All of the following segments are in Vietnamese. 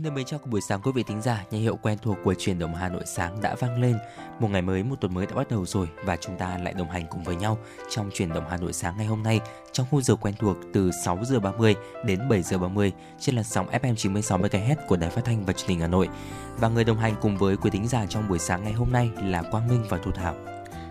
Xin được mến chào buổi sáng quý vị thính giả, nhà hiệu quen thuộc của truyền động Hà Nội sáng đã vang lên. Một ngày mới, một tuần mới đã bắt đầu rồi và chúng ta lại đồng hành cùng với nhau trong truyền động Hà Nội sáng ngày hôm nay trong khung giờ quen thuộc từ 6 giờ 30 đến 7 giờ 30 trên làn sóng FM 96 MHz của Đài Phát thanh và Truyền hình Hà Nội. Và người đồng hành cùng với quý thính giả trong buổi sáng ngày hôm nay là Quang Minh và Thu Thảo.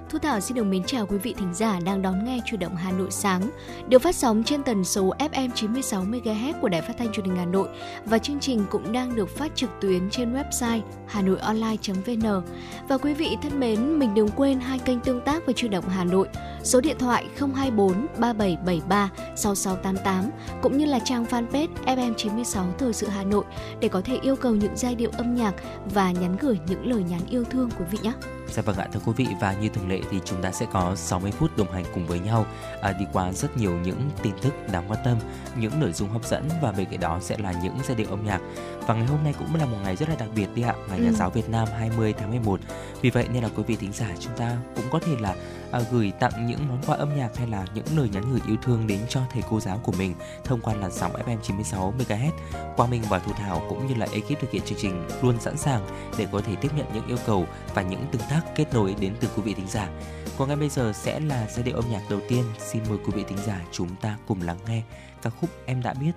Thu Thảo xin được mến chào quý vị thính giả đang đón nghe chủ động Hà Nội sáng, được phát sóng trên tần số FM 96 MHz của Đài Phát thanh Truyền hình Hà Nội và chương trình cũng đang được phát trực tuyến trên website hanoionline.vn. Và quý vị thân mến, mình đừng quên hai kênh tương tác với chủ động Hà Nội, số điện thoại 024 3773 6688 cũng như là trang fanpage FM 96 Thời sự Hà Nội để có thể yêu cầu những giai điệu âm nhạc và nhắn gửi những lời nhắn yêu thương quý vị nhé. Dạ vâng ạ thưa quý vị và như thường lệ thì chúng ta sẽ có 60 phút đồng hành cùng với nhau à, đi qua rất nhiều những tin tức đáng quan tâm, những nội dung hấp dẫn và bên cạnh đó sẽ là những giai điệu âm nhạc. Và ngày hôm nay cũng là một ngày rất là đặc biệt đi ạ, ngày ừ. nhà giáo Việt Nam 20 tháng 11. Vì vậy nên là quý vị thính giả chúng ta cũng có thể là à, gửi tặng những món quà âm nhạc hay là những lời nhắn gửi yêu thương đến cho thầy cô giáo của mình thông qua làn sóng FM 96 MHz. Quang Minh và Thu Thảo cũng như là ekip thực hiện chương trình luôn sẵn sàng để có thể tiếp nhận những yêu cầu và những tương tác kết nối đến từ quý vị thính giả. Còn ngay bây giờ sẽ là giai điệu âm nhạc đầu tiên. Xin mời quý vị thính giả chúng ta cùng lắng nghe ca khúc Em đã biết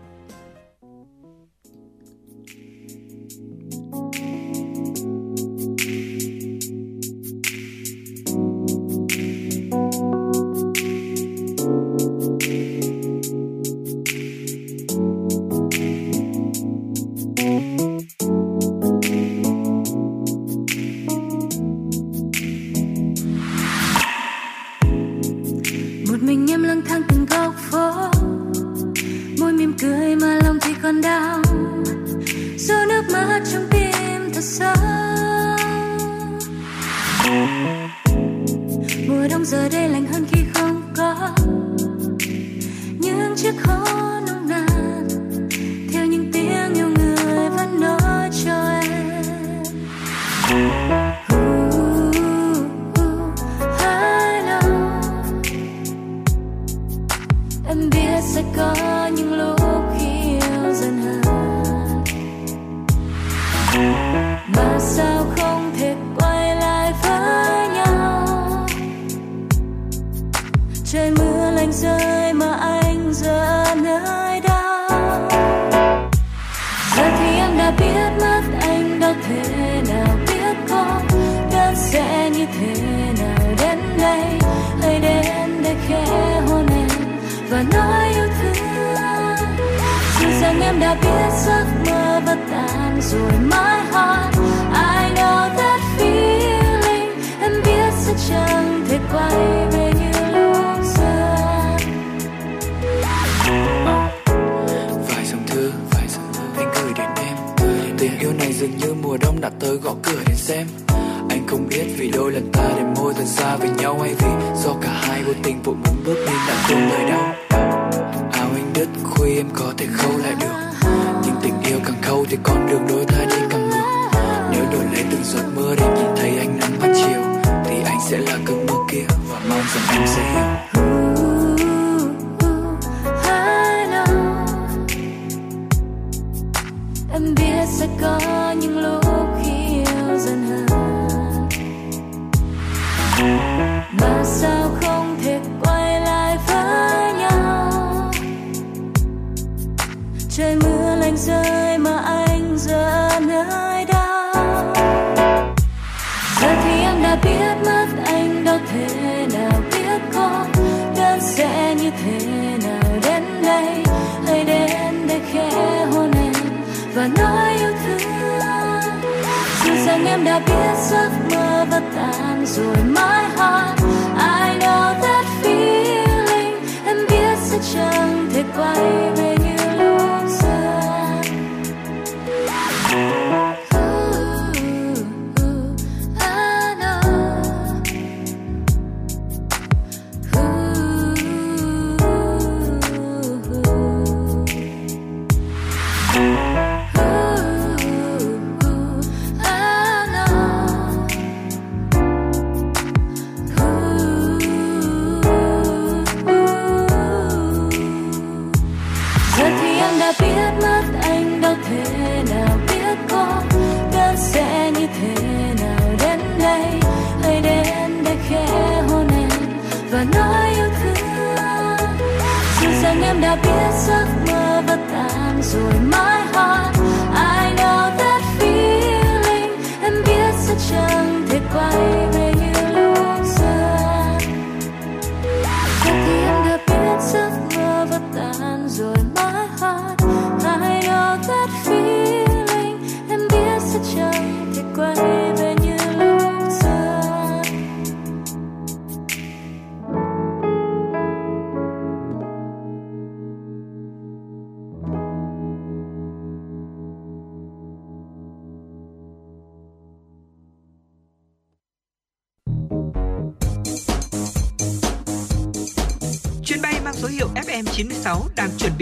về can do.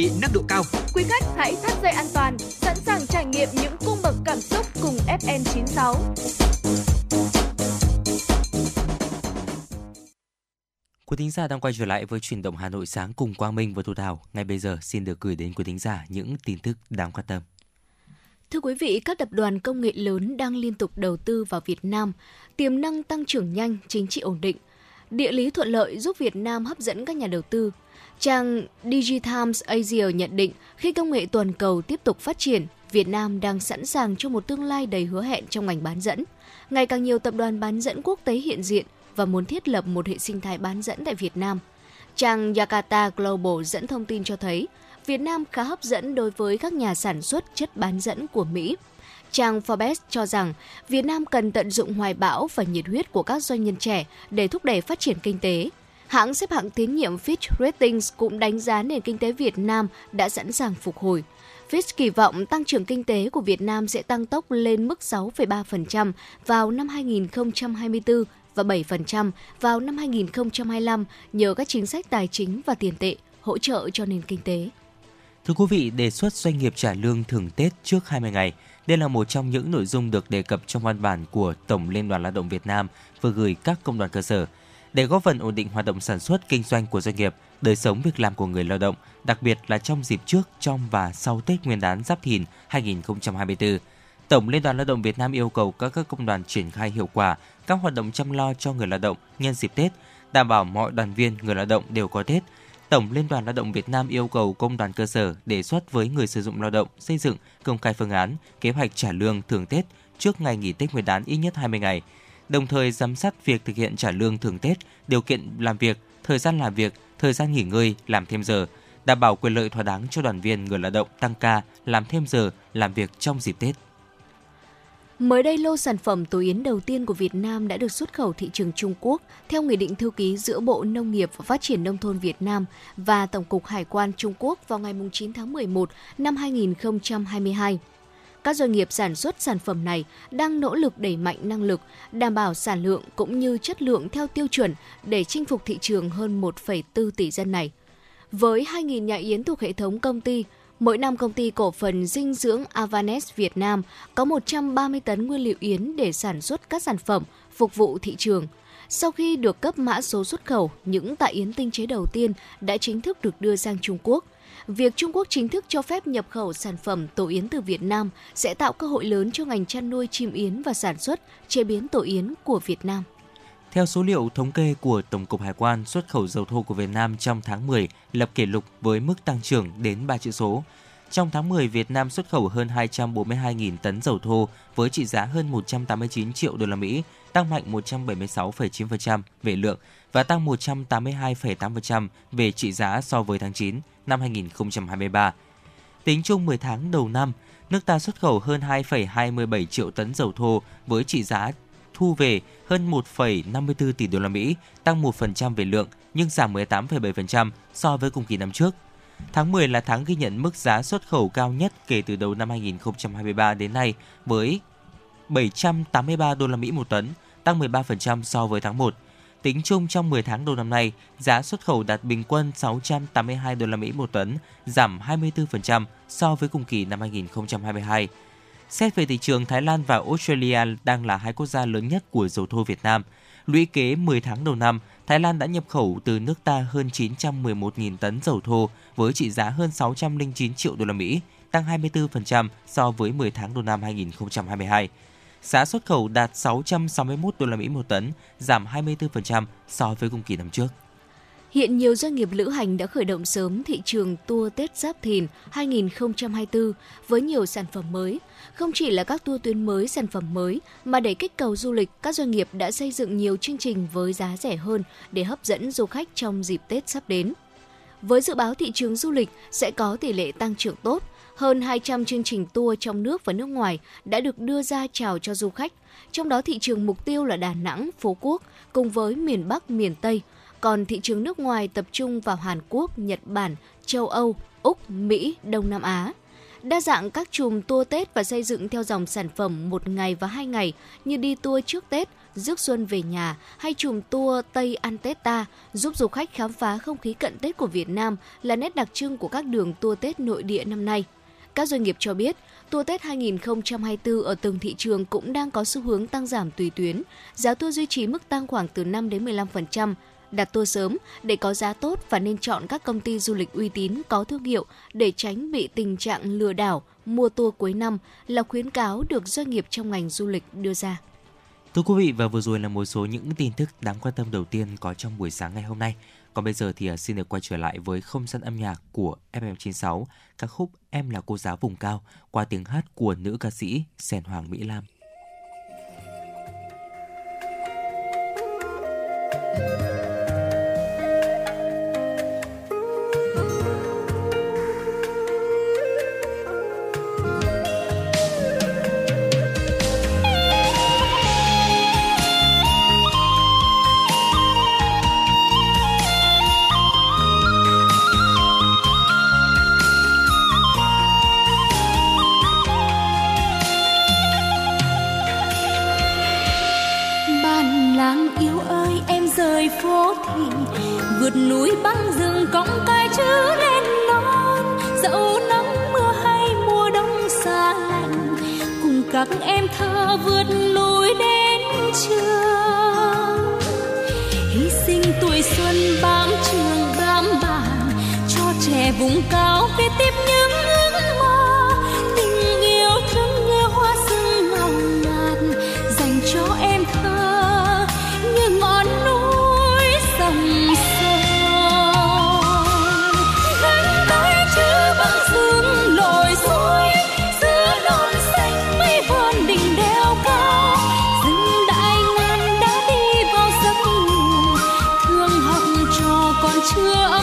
Bị nâng độ cao. Quý khách hãy thắt dây an toàn, sẵn sàng trải nghiệm những cung bậc cảm xúc cùng FM96. Quý thính giả đang quay trở lại với chuyển động Hà Nội sáng cùng Quang Minh và Thu Thảo. Ngay bây giờ xin được gửi đến quý thính giả những tin tức đáng quan tâm. Thưa quý vị, các tập đoàn công nghệ lớn đang liên tục đầu tư vào Việt Nam, tiềm năng tăng trưởng nhanh, chính trị ổn định. Địa lý thuận lợi giúp Việt Nam hấp dẫn các nhà đầu tư. Trang Digitimes Asia nhận định khi công nghệ toàn cầu tiếp tục phát triển, Việt Nam đang sẵn sàng cho một tương lai đầy hứa hẹn trong ngành bán dẫn. Ngày càng nhiều tập đoàn bán dẫn quốc tế hiện diện và muốn thiết lập một hệ sinh thái bán dẫn tại Việt Nam. Trang Jakarta Global dẫn thông tin cho thấy, Việt Nam khá hấp dẫn đối với các nhà sản xuất chất bán dẫn của Mỹ. Trang Forbes cho rằng Việt Nam cần tận dụng hoài bão và nhiệt huyết của các doanh nhân trẻ để thúc đẩy phát triển kinh tế. Hãng xếp hạng tín nhiệm Fitch Ratings cũng đánh giá nền kinh tế Việt Nam đã sẵn sàng phục hồi. Fitch kỳ vọng tăng trưởng kinh tế của Việt Nam sẽ tăng tốc lên mức 6,3% vào năm 2024 và 7% vào năm 2025 nhờ các chính sách tài chính và tiền tệ hỗ trợ cho nền kinh tế. Thưa quý vị, đề xuất doanh nghiệp trả lương thưởng Tết trước 20 ngày. Đây là một trong những nội dung được đề cập trong văn bản của Tổng Liên đoàn Lao động Việt Nam vừa gửi các công đoàn cơ sở. Để góp phần ổn định hoạt động sản xuất kinh doanh của doanh nghiệp, đời sống việc làm của người lao động, đặc biệt là trong dịp trước, trong và sau Tết Nguyên đán Giáp Thìn 2024. Tổng Liên đoàn Lao động Việt Nam yêu cầu các các công đoàn triển khai hiệu quả các hoạt động chăm lo cho người lao động nhân dịp Tết, đảm bảo mọi đoàn viên người lao động đều có Tết, Tổng Liên đoàn Lao động Việt Nam yêu cầu công đoàn cơ sở đề xuất với người sử dụng lao động xây dựng công khai phương án, kế hoạch trả lương thưởng Tết trước ngày nghỉ Tết Nguyên đán ít nhất 20 ngày, đồng thời giám sát việc thực hiện trả lương thưởng Tết, điều kiện làm việc, thời gian làm việc, thời gian nghỉ ngơi, làm thêm giờ, đảm bảo quyền lợi thỏa đáng cho đoàn viên người lao động tăng ca, làm thêm giờ, làm việc trong dịp Tết. Mới đây, lô sản phẩm tổ yến đầu tiên của Việt Nam đã được xuất khẩu thị trường Trung Quốc theo Nghị định thư ký giữa Bộ Nông nghiệp và Phát triển Nông thôn Việt Nam và Tổng cục Hải quan Trung Quốc vào ngày 9 tháng 11 năm 2022. Các doanh nghiệp sản xuất sản phẩm này đang nỗ lực đẩy mạnh năng lực, đảm bảo sản lượng cũng như chất lượng theo tiêu chuẩn để chinh phục thị trường hơn 1,4 tỷ dân này. Với 2.000 nhà yến thuộc hệ thống công ty, Mỗi năm công ty cổ phần dinh dưỡng Avanes Việt Nam có 130 tấn nguyên liệu yến để sản xuất các sản phẩm phục vụ thị trường. Sau khi được cấp mã số xuất khẩu, những tạ yến tinh chế đầu tiên đã chính thức được đưa sang Trung Quốc. Việc Trung Quốc chính thức cho phép nhập khẩu sản phẩm tổ yến từ Việt Nam sẽ tạo cơ hội lớn cho ngành chăn nuôi chim yến và sản xuất, chế biến tổ yến của Việt Nam. Theo số liệu thống kê của Tổng cục Hải quan, xuất khẩu dầu thô của Việt Nam trong tháng 10 lập kỷ lục với mức tăng trưởng đến 3 chữ số. Trong tháng 10, Việt Nam xuất khẩu hơn 242.000 tấn dầu thô với trị giá hơn 189 triệu đô la Mỹ, tăng mạnh 176,9% về lượng và tăng 182,8% về trị giá so với tháng 9 năm 2023. Tính chung 10 tháng đầu năm, nước ta xuất khẩu hơn 2,27 triệu tấn dầu thô với trị giá thu về hơn 1,54 tỷ đô la Mỹ, tăng 1% về lượng nhưng giảm 18,7% so với cùng kỳ năm trước. Tháng 10 là tháng ghi nhận mức giá xuất khẩu cao nhất kể từ đầu năm 2023 đến nay với 783 đô la Mỹ một tấn, tăng 13% so với tháng 1. Tính chung trong 10 tháng đầu năm nay, giá xuất khẩu đạt bình quân 682 đô la Mỹ một tấn, giảm 24% so với cùng kỳ năm 2022. Xét về thị trường, Thái Lan và Australia đang là hai quốc gia lớn nhất của dầu thô Việt Nam. Lũy kế 10 tháng đầu năm, Thái Lan đã nhập khẩu từ nước ta hơn 911.000 tấn dầu thô với trị giá hơn 609 triệu đô la Mỹ, tăng 24% so với 10 tháng đầu năm 2022. Giá xuất khẩu đạt 661 đô la Mỹ một tấn, giảm 24% so với cùng kỳ năm trước. Hiện nhiều doanh nghiệp lữ hành đã khởi động sớm thị trường tour Tết Giáp Thìn 2024 với nhiều sản phẩm mới. Không chỉ là các tour tuyến mới, sản phẩm mới, mà để kích cầu du lịch, các doanh nghiệp đã xây dựng nhiều chương trình với giá rẻ hơn để hấp dẫn du khách trong dịp Tết sắp đến. Với dự báo thị trường du lịch sẽ có tỷ lệ tăng trưởng tốt, hơn 200 chương trình tour trong nước và nước ngoài đã được đưa ra chào cho du khách. Trong đó thị trường mục tiêu là Đà Nẵng, Phú Quốc cùng với miền Bắc, miền Tây – còn thị trường nước ngoài tập trung vào Hàn Quốc, Nhật Bản, châu Âu, Úc, Mỹ, Đông Nam Á. Đa dạng các chùm tour Tết và xây dựng theo dòng sản phẩm một ngày và hai ngày như đi tour trước Tết, rước xuân về nhà hay chùm tour Tây ăn Tết ta giúp du khách khám phá không khí cận Tết của Việt Nam là nét đặc trưng của các đường tour Tết nội địa năm nay. Các doanh nghiệp cho biết, tour Tết 2024 ở từng thị trường cũng đang có xu hướng tăng giảm tùy tuyến, giá tour duy trì mức tăng khoảng từ 5 đến 15%. Đặt tour sớm để có giá tốt và nên chọn các công ty du lịch uy tín có thương hiệu để tránh bị tình trạng lừa đảo mua tour cuối năm là khuyến cáo được doanh nghiệp trong ngành du lịch đưa ra. Thưa quý vị và vừa rồi là một số những tin tức đáng quan tâm đầu tiên có trong buổi sáng ngày hôm nay. Còn bây giờ thì à, xin được quay trở lại với không gian âm nhạc của FM96, ca khúc Em là cô giáo vùng cao qua tiếng hát của nữ ca sĩ Sen Hoàng Mỹ Lam. Thank you núi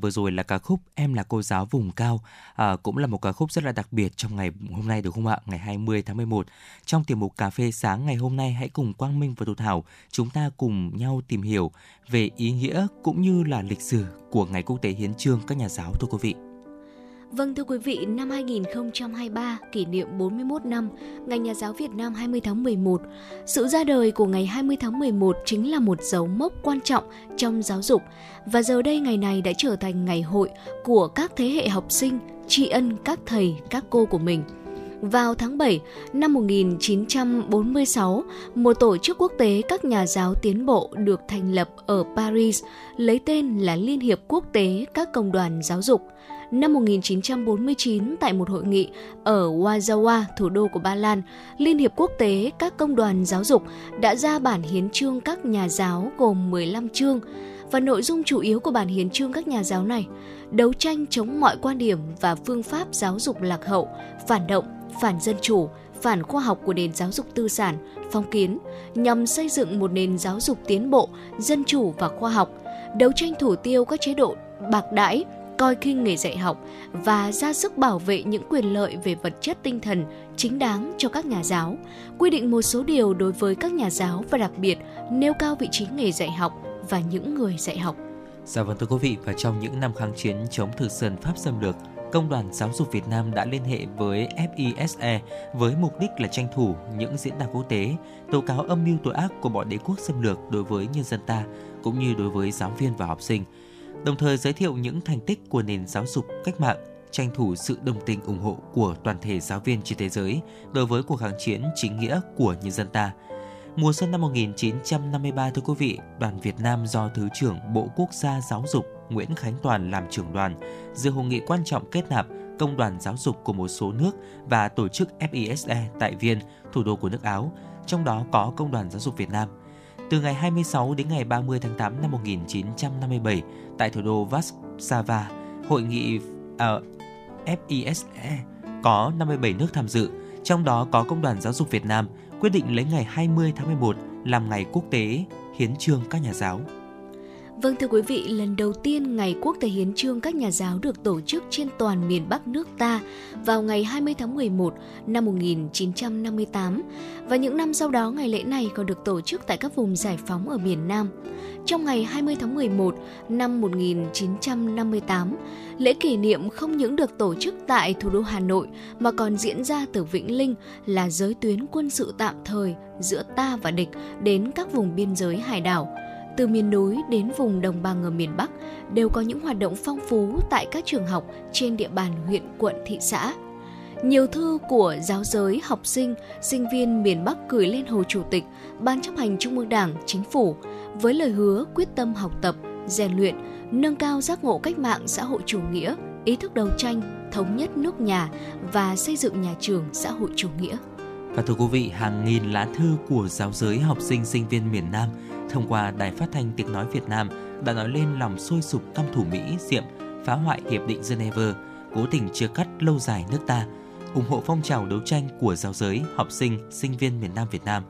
vừa rồi là ca khúc Em là cô giáo vùng cao, à, cũng là một ca khúc rất là đặc biệt trong ngày hôm nay được không ạ? Ngày 20 tháng 11. Trong tiểu mục cà phê sáng ngày hôm nay hãy cùng Quang Minh và Thu Thảo chúng ta cùng nhau tìm hiểu về ý nghĩa cũng như là lịch sử của Ngày Quốc tế Hiến trương các nhà giáo thưa quý vị. Vâng thưa quý vị, năm 2023 kỷ niệm 41 năm Ngày Nhà giáo Việt Nam 20 tháng 11. Sự ra đời của ngày 20 tháng 11 chính là một dấu mốc quan trọng trong giáo dục và giờ đây ngày này đã trở thành ngày hội của các thế hệ học sinh tri ân các thầy, các cô của mình. Vào tháng 7 năm 1946, một tổ chức quốc tế các nhà giáo tiến bộ được thành lập ở Paris lấy tên là Liên hiệp Quốc tế các công đoàn giáo dục – Năm 1949, tại một hội nghị ở Wazawa, thủ đô của Ba Lan, Liên hiệp quốc tế các công đoàn giáo dục đã ra bản hiến chương các nhà giáo gồm 15 chương. Và nội dung chủ yếu của bản hiến chương các nhà giáo này đấu tranh chống mọi quan điểm và phương pháp giáo dục lạc hậu, phản động, phản dân chủ, phản khoa học của nền giáo dục tư sản, phong kiến nhằm xây dựng một nền giáo dục tiến bộ, dân chủ và khoa học, đấu tranh thủ tiêu các chế độ bạc đãi, coi khinh nghề dạy học và ra sức bảo vệ những quyền lợi về vật chất tinh thần chính đáng cho các nhà giáo, quy định một số điều đối với các nhà giáo và đặc biệt nêu cao vị trí nghề dạy học và những người dạy học. Dạ vâng thưa quý vị và trong những năm kháng chiến chống thực dân Pháp xâm lược, Công đoàn Giáo dục Việt Nam đã liên hệ với FISE với mục đích là tranh thủ những diễn đàn quốc tế, tố cáo âm mưu tội ác của bọn đế quốc xâm lược đối với nhân dân ta, cũng như đối với giáo viên và học sinh – đồng thời giới thiệu những thành tích của nền giáo dục cách mạng, tranh thủ sự đồng tình ủng hộ của toàn thể giáo viên trên thế giới đối với cuộc kháng chiến chính nghĩa của nhân dân ta. Mùa xuân năm 1953 thưa quý vị, đoàn Việt Nam do Thứ trưởng Bộ Quốc gia Giáo dục Nguyễn Khánh Toàn làm trưởng đoàn, dự hội nghị quan trọng kết nạp công đoàn giáo dục của một số nước và tổ chức FISE tại Viên, thủ đô của nước Áo, trong đó có Công đoàn Giáo dục Việt Nam – từ ngày 26 đến ngày 30 tháng 8 năm 1957 tại thủ đô Warsaw, hội nghị ờ, uh, FISE có 57 nước tham dự, trong đó có Công đoàn Giáo dục Việt Nam quyết định lấy ngày 20 tháng 11 làm ngày quốc tế hiến trương các nhà giáo. Vâng thưa quý vị, lần đầu tiên Ngày Quốc tế Hiến trương các nhà giáo được tổ chức trên toàn miền Bắc nước ta vào ngày 20 tháng 11 năm 1958 và những năm sau đó ngày lễ này còn được tổ chức tại các vùng giải phóng ở miền Nam. Trong ngày 20 tháng 11 năm 1958, lễ kỷ niệm không những được tổ chức tại thủ đô Hà Nội mà còn diễn ra từ Vĩnh Linh là giới tuyến quân sự tạm thời giữa ta và địch đến các vùng biên giới hải đảo – từ miền núi đến vùng đồng bằng ở miền Bắc đều có những hoạt động phong phú tại các trường học trên địa bàn huyện, quận, thị xã. Nhiều thư của giáo giới, học sinh, sinh viên miền Bắc gửi lên Hồ Chủ tịch, Ban chấp hành Trung ương Đảng, Chính phủ với lời hứa quyết tâm học tập, rèn luyện, nâng cao giác ngộ cách mạng xã hội chủ nghĩa, ý thức đấu tranh, thống nhất nước nhà và xây dựng nhà trường xã hội chủ nghĩa. Và thưa quý vị, hàng nghìn lá thư của giáo giới học sinh sinh viên miền Nam thông qua Đài Phát thanh Tiếng Nói Việt Nam đã nói lên lòng sôi sục căm thủ Mỹ diệm phá hoại Hiệp định Geneva, cố tình chia cắt lâu dài nước ta, ủng hộ phong trào đấu tranh của giáo giới, học sinh, sinh viên miền Nam Việt Nam,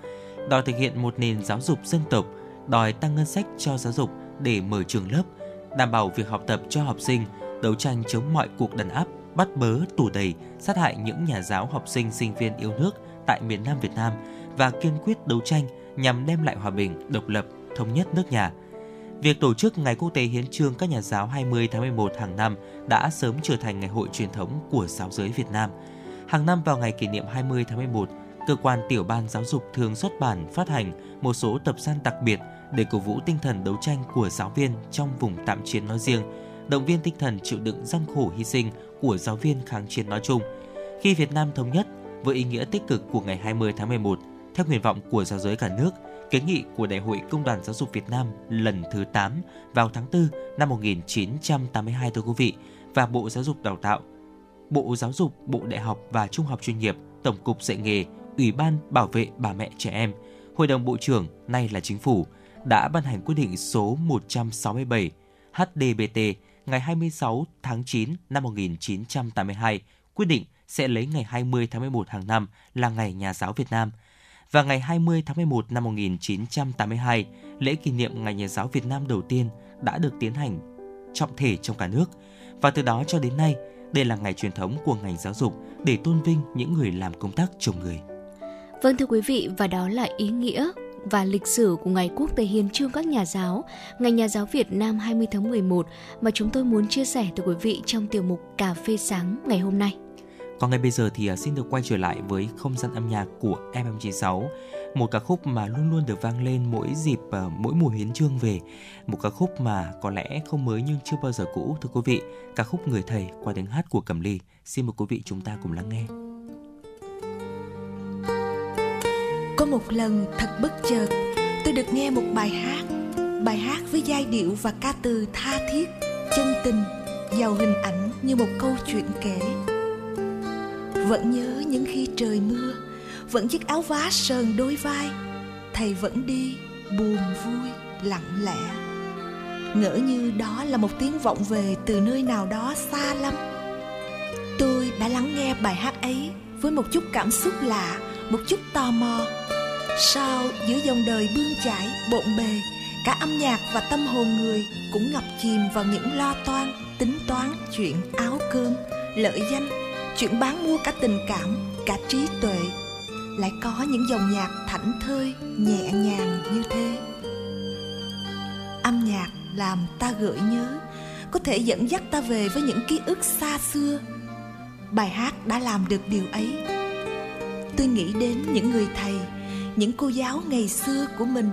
đòi thực hiện một nền giáo dục dân tộc, đòi tăng ngân sách cho giáo dục để mở trường lớp, đảm bảo việc học tập cho học sinh, đấu tranh chống mọi cuộc đàn áp, bắt bớ, tù đầy, sát hại những nhà giáo học sinh sinh viên yêu nước tại miền Nam Việt Nam và kiên quyết đấu tranh nhằm đem lại hòa bình, độc lập, thống nhất nước nhà. Việc tổ chức Ngày Quốc tế Hiến trương các nhà giáo 20 tháng 11 hàng năm đã sớm trở thành ngày hội truyền thống của giáo giới Việt Nam. Hàng năm vào ngày kỷ niệm 20 tháng 11, cơ quan tiểu ban giáo dục thường xuất bản phát hành một số tập san đặc biệt để cổ vũ tinh thần đấu tranh của giáo viên trong vùng tạm chiến nói riêng, động viên tinh thần chịu đựng gian khổ hy sinh của giáo viên kháng chiến nói chung. Khi Việt Nam thống nhất, với ý nghĩa tích cực của ngày 20 tháng 11, theo nguyện vọng của giáo giới cả nước, kiến nghị của Đại hội Công đoàn Giáo dục Việt Nam lần thứ 8 vào tháng 4 năm 1982 thưa quý vị và Bộ Giáo dục Đào tạo, Bộ Giáo dục, Bộ Đại học và Trung học chuyên nghiệp, Tổng cục dạy nghề, Ủy ban Bảo vệ bà mẹ trẻ em, Hội đồng Bộ trưởng, nay là Chính phủ, đã ban hành quyết định số 167 HDBT ngày 26 tháng 9 năm 1982, quyết định sẽ lấy ngày 20 tháng 11 hàng năm là Ngày Nhà giáo Việt Nam – và ngày 20 tháng 11 năm 1982, lễ kỷ niệm Ngày Nhà giáo Việt Nam đầu tiên đã được tiến hành trọng thể trong cả nước. Và từ đó cho đến nay, đây là ngày truyền thống của ngành giáo dục để tôn vinh những người làm công tác trồng người. Vâng thưa quý vị, và đó là ý nghĩa và lịch sử của Ngày Quốc tế Hiến trương các nhà giáo, Ngày Nhà giáo Việt Nam 20 tháng 11 mà chúng tôi muốn chia sẻ tới quý vị trong tiểu mục Cà phê sáng ngày hôm nay. Còn ngay bây giờ thì à, xin được quay trở lại với không gian âm nhạc của FM96, một ca khúc mà luôn luôn được vang lên mỗi dịp à, mỗi mùa hiến trương về, một ca khúc mà có lẽ không mới nhưng chưa bao giờ cũ thưa quý vị, ca khúc Người thầy qua tiếng hát của Cẩm Ly. Xin mời quý vị chúng ta cùng lắng nghe. Có một lần thật bất chợt, tôi được nghe một bài hát, bài hát với giai điệu và ca từ tha thiết, chân tình, giàu hình ảnh như một câu chuyện kể vẫn nhớ những khi trời mưa, vẫn chiếc áo vá sờn đôi vai. Thầy vẫn đi, buồn vui, lặng lẽ. Ngỡ như đó là một tiếng vọng về từ nơi nào đó xa lắm. Tôi đã lắng nghe bài hát ấy với một chút cảm xúc lạ, một chút tò mò. Sao giữa dòng đời bươn chải, bộn bề, cả âm nhạc và tâm hồn người cũng ngập chìm vào những lo toan, tính toán chuyện áo cơm, lợi danh chuyện bán mua cả tình cảm, cả trí tuệ, lại có những dòng nhạc thảnh thơi, nhẹ nhàng như thế. Âm nhạc làm ta gợi nhớ, có thể dẫn dắt ta về với những ký ức xa xưa. Bài hát đã làm được điều ấy. Tôi nghĩ đến những người thầy, những cô giáo ngày xưa của mình,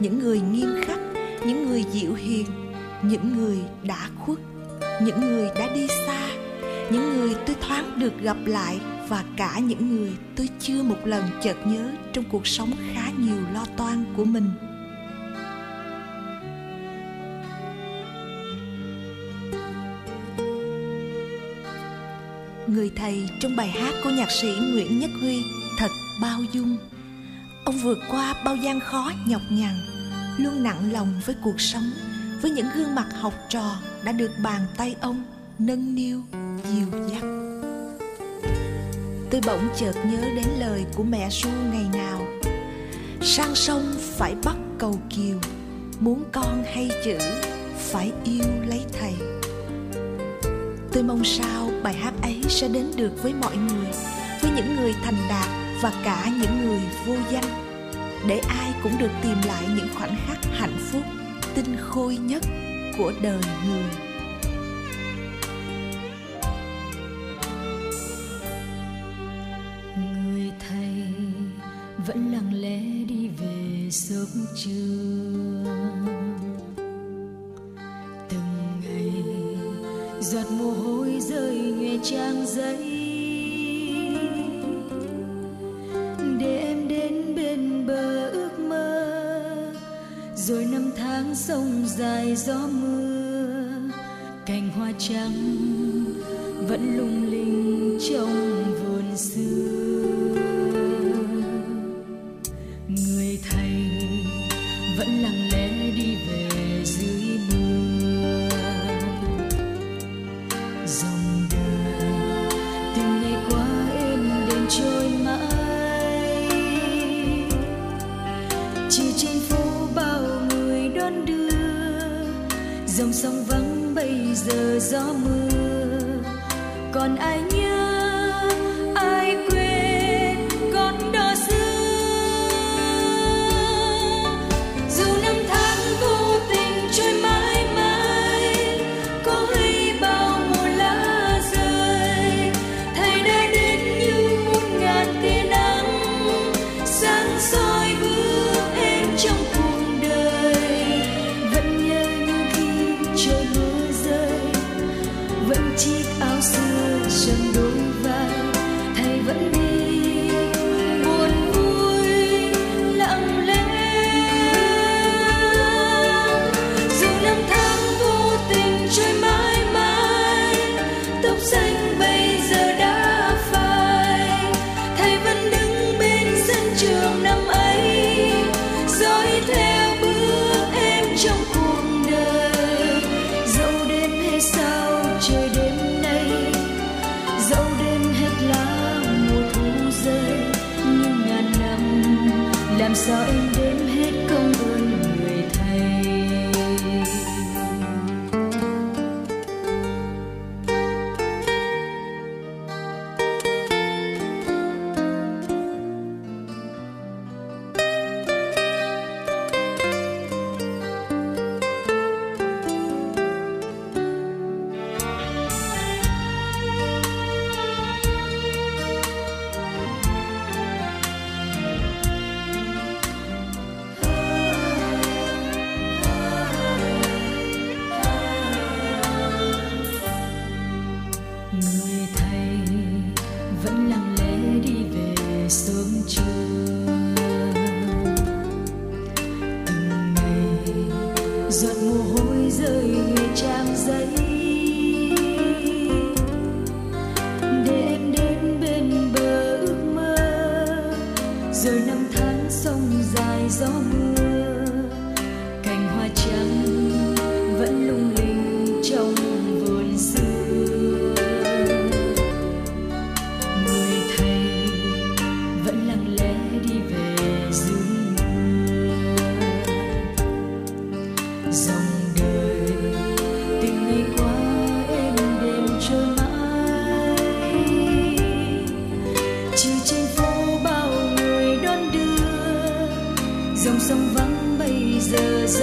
những người nghiêm khắc, những người dịu hiền, những người đã khuất, những người đã đi xa những người tôi thoáng được gặp lại và cả những người tôi chưa một lần chợt nhớ trong cuộc sống khá nhiều lo toan của mình. Người thầy trong bài hát của nhạc sĩ nguyễn nhất huy, thật bao dung. Ông vượt qua bao gian khó nhọc nhằn, luôn nặng lòng với cuộc sống, với những gương mặt học trò đã được bàn tay ông nâng niu dìu dắt. Tôi bỗng chợt nhớ đến lời của mẹ ru ngày nào. Sang sông phải bắt cầu kiều, muốn con hay chữ phải yêu lấy thầy. Tôi mong sao bài hát ấy sẽ đến được với mọi người, với những người thành đạt và cả những người vô danh. Để ai cũng được tìm lại những khoảnh khắc hạnh phúc, tinh khôi nhất của đời người. Về trường. trưa từng ngày, giọt mồ hôi rơi nhòe trang giấy để em đến bên bờ ước mơ, rồi năm tháng sông dài gió mưa cành hoa trắng vẫn lung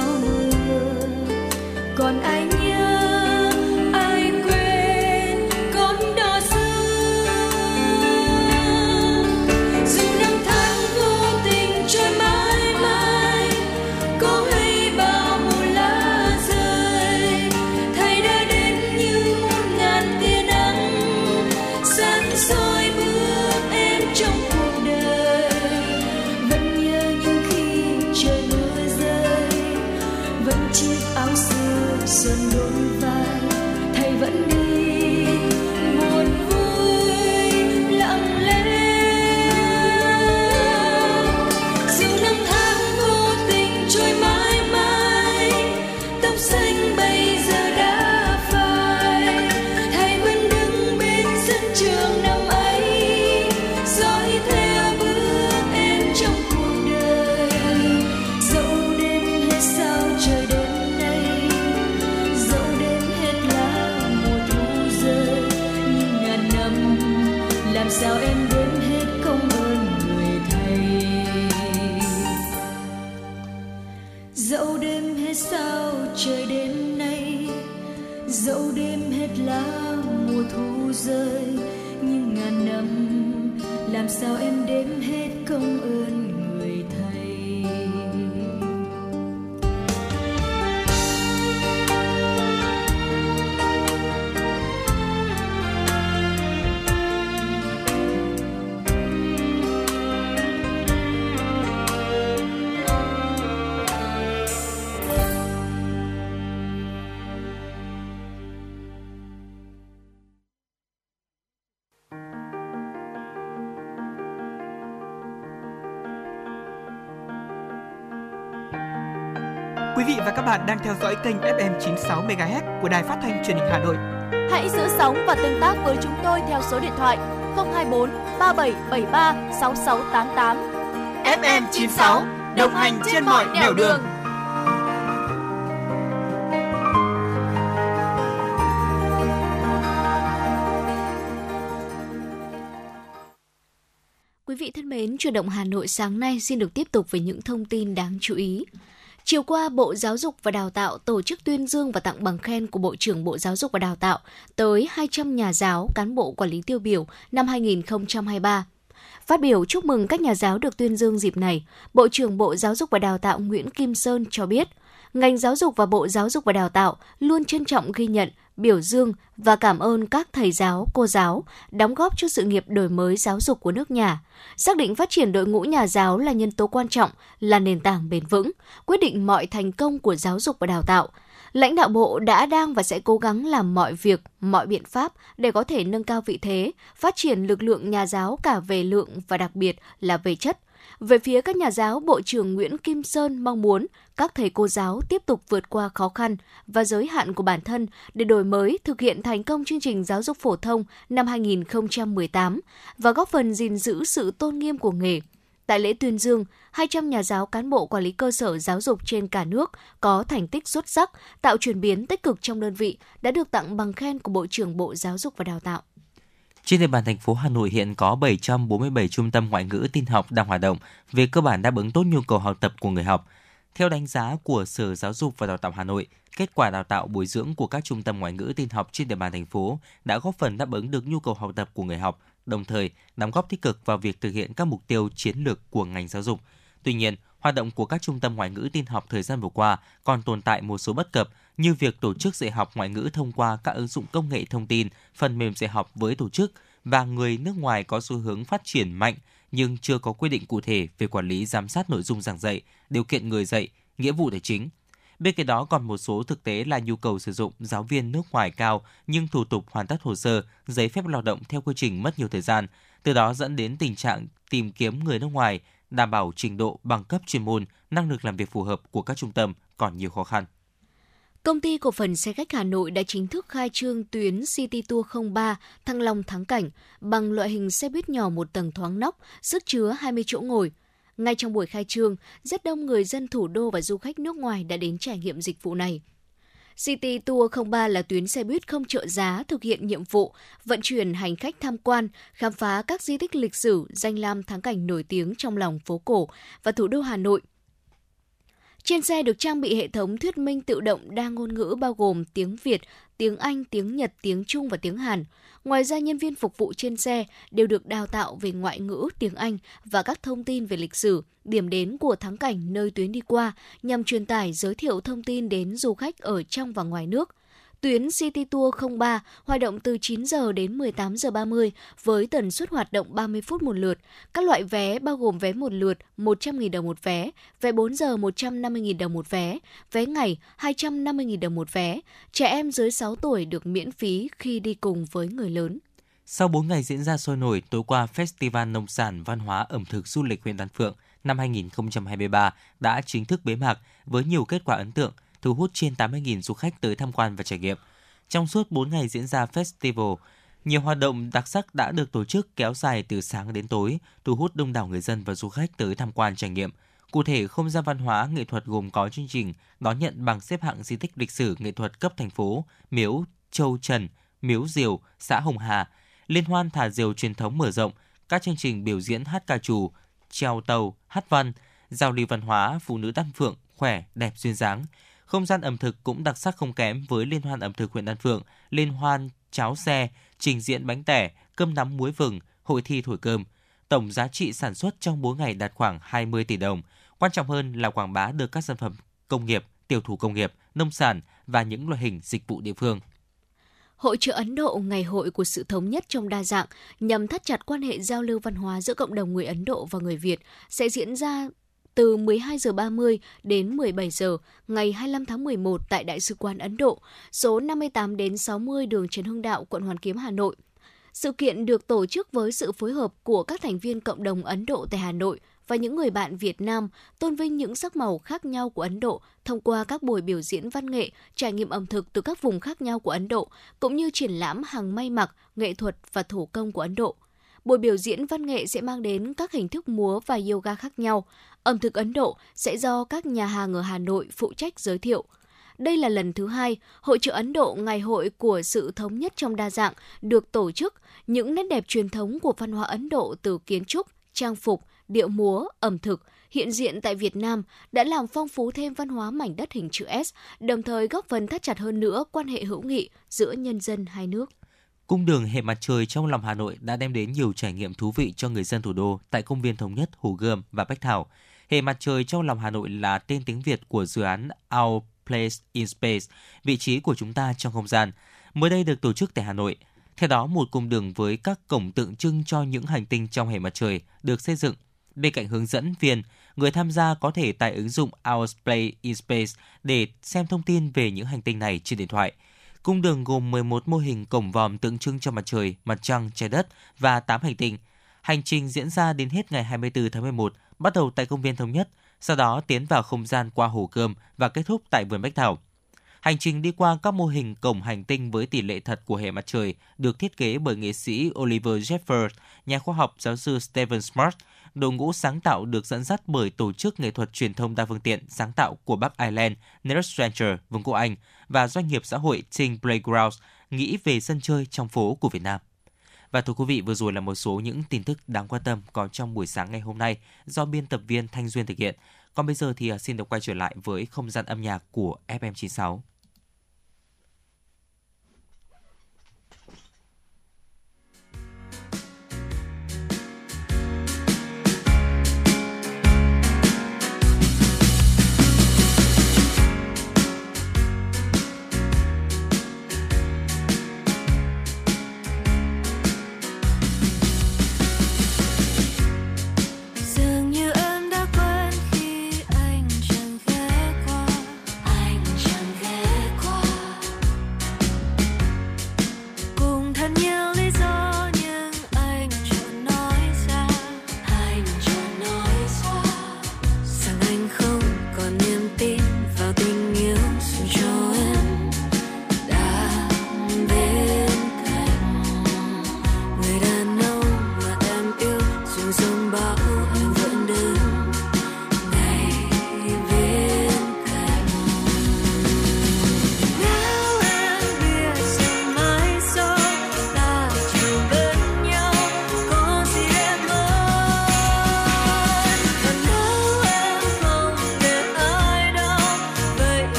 giờ Quý vị và các bạn đang theo dõi kênh FM 96 MHz của đài phát thanh truyền hình Hà Nội. Hãy giữ sóng và tương tác với chúng tôi theo số điện thoại 024 3773 6688. FM 96 đồng hành trên mọi nẻo đường. Quý vị thân mến, chuyển động Hà Nội sáng nay xin được tiếp tục với những thông tin đáng chú ý. Chiều qua, Bộ Giáo dục và Đào tạo tổ chức tuyên dương và tặng bằng khen của Bộ trưởng Bộ Giáo dục và Đào tạo tới 200 nhà giáo, cán bộ quản lý tiêu biểu năm 2023. Phát biểu chúc mừng các nhà giáo được tuyên dương dịp này, Bộ trưởng Bộ Giáo dục và Đào tạo Nguyễn Kim Sơn cho biết, ngành giáo dục và Bộ Giáo dục và Đào tạo luôn trân trọng ghi nhận, biểu dương và cảm ơn các thầy giáo, cô giáo đóng góp cho sự nghiệp đổi mới giáo dục của nước nhà. Xác định phát triển đội ngũ nhà giáo là nhân tố quan trọng, là nền tảng bền vững, quyết định mọi thành công của giáo dục và đào tạo. Lãnh đạo bộ đã đang và sẽ cố gắng làm mọi việc, mọi biện pháp để có thể nâng cao vị thế, phát triển lực lượng nhà giáo cả về lượng và đặc biệt là về chất. Về phía các nhà giáo, Bộ trưởng Nguyễn Kim Sơn mong muốn các thầy cô giáo tiếp tục vượt qua khó khăn và giới hạn của bản thân để đổi mới, thực hiện thành công chương trình giáo dục phổ thông năm 2018 và góp phần gìn giữ sự tôn nghiêm của nghề. Tại lễ tuyên dương, 200 nhà giáo cán bộ quản lý cơ sở giáo dục trên cả nước có thành tích xuất sắc, tạo chuyển biến tích cực trong đơn vị đã được tặng bằng khen của Bộ trưởng Bộ Giáo dục và Đào tạo. Trên địa bàn thành phố Hà Nội hiện có 747 trung tâm ngoại ngữ tin học đang hoạt động, về cơ bản đáp ứng tốt nhu cầu học tập của người học. Theo đánh giá của Sở Giáo dục và Đào tạo Hà Nội, kết quả đào tạo bồi dưỡng của các trung tâm ngoại ngữ tin học trên địa bàn thành phố đã góp phần đáp ứng được nhu cầu học tập của người học, đồng thời đóng góp tích cực vào việc thực hiện các mục tiêu chiến lược của ngành giáo dục. Tuy nhiên, hoạt động của các trung tâm ngoại ngữ tin học thời gian vừa qua còn tồn tại một số bất cập như việc tổ chức dạy học ngoại ngữ thông qua các ứng dụng công nghệ thông tin, phần mềm dạy học với tổ chức và người nước ngoài có xu hướng phát triển mạnh nhưng chưa có quy định cụ thể về quản lý giám sát nội dung giảng dạy, điều kiện người dạy, nghĩa vụ tài chính. Bên cạnh đó còn một số thực tế là nhu cầu sử dụng giáo viên nước ngoài cao nhưng thủ tục hoàn tất hồ sơ, giấy phép lao động theo quy trình mất nhiều thời gian, từ đó dẫn đến tình trạng tìm kiếm người nước ngoài đảm bảo trình độ bằng cấp chuyên môn, năng lực làm việc phù hợp của các trung tâm còn nhiều khó khăn. Công ty cổ phần xe khách Hà Nội đã chính thức khai trương tuyến City Tour 03 Thăng Long Thắng Cảnh bằng loại hình xe buýt nhỏ một tầng thoáng nóc, sức chứa 20 chỗ ngồi. Ngay trong buổi khai trương, rất đông người dân thủ đô và du khách nước ngoài đã đến trải nghiệm dịch vụ này. City Tour 03 là tuyến xe buýt không trợ giá thực hiện nhiệm vụ vận chuyển hành khách tham quan, khám phá các di tích lịch sử, danh lam thắng cảnh nổi tiếng trong lòng phố cổ và thủ đô Hà Nội. Trên xe được trang bị hệ thống thuyết minh tự động đa ngôn ngữ bao gồm tiếng Việt, tiếng Anh, tiếng Nhật, tiếng Trung và tiếng Hàn. Ngoài ra, nhân viên phục vụ trên xe đều được đào tạo về ngoại ngữ, tiếng Anh và các thông tin về lịch sử, điểm đến của thắng cảnh nơi tuyến đi qua nhằm truyền tải giới thiệu thông tin đến du khách ở trong và ngoài nước. Tuyến City Tour 03 hoạt động từ 9 giờ đến 18 giờ 30 với tần suất hoạt động 30 phút một lượt. Các loại vé bao gồm vé một lượt 100.000 đồng một vé, vé 4 giờ 150.000 đồng một vé, vé ngày 250.000 đồng một vé. Trẻ em dưới 6 tuổi được miễn phí khi đi cùng với người lớn. Sau 4 ngày diễn ra sôi nổi, tối qua Festival Nông sản Văn hóa ẩm thực du lịch huyện Đan Phượng năm 2023 đã chính thức bế mạc với nhiều kết quả ấn tượng – thu hút trên 80.000 du khách tới tham quan và trải nghiệm. Trong suốt 4 ngày diễn ra festival, nhiều hoạt động đặc sắc đã được tổ chức kéo dài từ sáng đến tối, thu hút đông đảo người dân và du khách tới tham quan trải nghiệm. Cụ thể, không gian văn hóa nghệ thuật gồm có chương trình đón nhận bằng xếp hạng di tích lịch sử nghệ thuật cấp thành phố, miếu Châu Trần, miếu Diều, xã Hồng Hà, liên hoan thả diều truyền thống mở rộng, các chương trình biểu diễn hát ca trù, treo tàu, hát văn, giao lưu văn hóa phụ nữ Đan Phượng khỏe, đẹp duyên dáng, không gian ẩm thực cũng đặc sắc không kém với Liên hoan ẩm thực huyện Đan Phượng, Liên hoan cháo xe, trình diễn bánh tẻ, cơm nắm muối vừng, hội thi thổi cơm. Tổng giá trị sản xuất trong 4 ngày đạt khoảng 20 tỷ đồng. Quan trọng hơn là quảng bá được các sản phẩm công nghiệp, tiểu thủ công nghiệp, nông sản và những loại hình dịch vụ địa phương. Hội trợ Ấn Độ ngày hội của sự thống nhất trong đa dạng nhằm thắt chặt quan hệ giao lưu văn hóa giữa cộng đồng người Ấn Độ và người Việt sẽ diễn ra từ 12 giờ 30 đến 17 giờ ngày 25 tháng 11 tại Đại sứ quán Ấn Độ, số 58 đến 60 đường Trần Hưng Đạo, quận Hoàn Kiếm, Hà Nội. Sự kiện được tổ chức với sự phối hợp của các thành viên cộng đồng Ấn Độ tại Hà Nội và những người bạn Việt Nam tôn vinh những sắc màu khác nhau của Ấn Độ thông qua các buổi biểu diễn văn nghệ, trải nghiệm ẩm thực từ các vùng khác nhau của Ấn Độ, cũng như triển lãm hàng may mặc, nghệ thuật và thủ công của Ấn Độ. Buổi biểu diễn văn nghệ sẽ mang đến các hình thức múa và yoga khác nhau. Ẩm thực Ấn Độ sẽ do các nhà hàng ở Hà Nội phụ trách giới thiệu. Đây là lần thứ hai Hội trợ Ấn Độ Ngày hội của sự thống nhất trong đa dạng được tổ chức. Những nét đẹp truyền thống của văn hóa Ấn Độ từ kiến trúc, trang phục, điệu múa, ẩm thực hiện diện tại Việt Nam đã làm phong phú thêm văn hóa mảnh đất hình chữ S, đồng thời góp phần thắt chặt hơn nữa quan hệ hữu nghị giữa nhân dân hai nước. Cung đường hệ mặt trời trong lòng Hà Nội đã đem đến nhiều trải nghiệm thú vị cho người dân thủ đô tại công viên Thống Nhất, Hồ Gươm và Bách Thảo. Hệ mặt trời trong lòng Hà Nội là tên tiếng Việt của dự án Our Place in Space, vị trí của chúng ta trong không gian, mới đây được tổ chức tại Hà Nội. Theo đó, một cung đường với các cổng tượng trưng cho những hành tinh trong hệ mặt trời được xây dựng. Bên cạnh hướng dẫn viên, người tham gia có thể tải ứng dụng Our Place in Space để xem thông tin về những hành tinh này trên điện thoại – Cung đường gồm 11 mô hình cổng vòm tượng trưng cho mặt trời, mặt trăng, trái đất và 8 hành tinh. Hành trình diễn ra đến hết ngày 24 tháng 11, bắt đầu tại công viên Thống Nhất, sau đó tiến vào không gian qua hồ cơm và kết thúc tại vườn Bách Thảo. Hành trình đi qua các mô hình cổng hành tinh với tỷ lệ thật của hệ mặt trời được thiết kế bởi nghệ sĩ Oliver Jeffers, nhà khoa học giáo sư Stephen Smart, đội ngũ sáng tạo được dẫn dắt bởi tổ chức nghệ thuật truyền thông đa phương tiện sáng tạo của Bắc Ireland, Next Stranger, Vương quốc Anh và doanh nghiệp xã hội Think Playgrounds nghĩ về sân chơi trong phố của Việt Nam. Và thưa quý vị, vừa rồi là một số những tin tức đáng quan tâm có trong buổi sáng ngày hôm nay do biên tập viên Thanh Duyên thực hiện. Còn bây giờ thì à, xin được quay trở lại với không gian âm nhạc của FM96.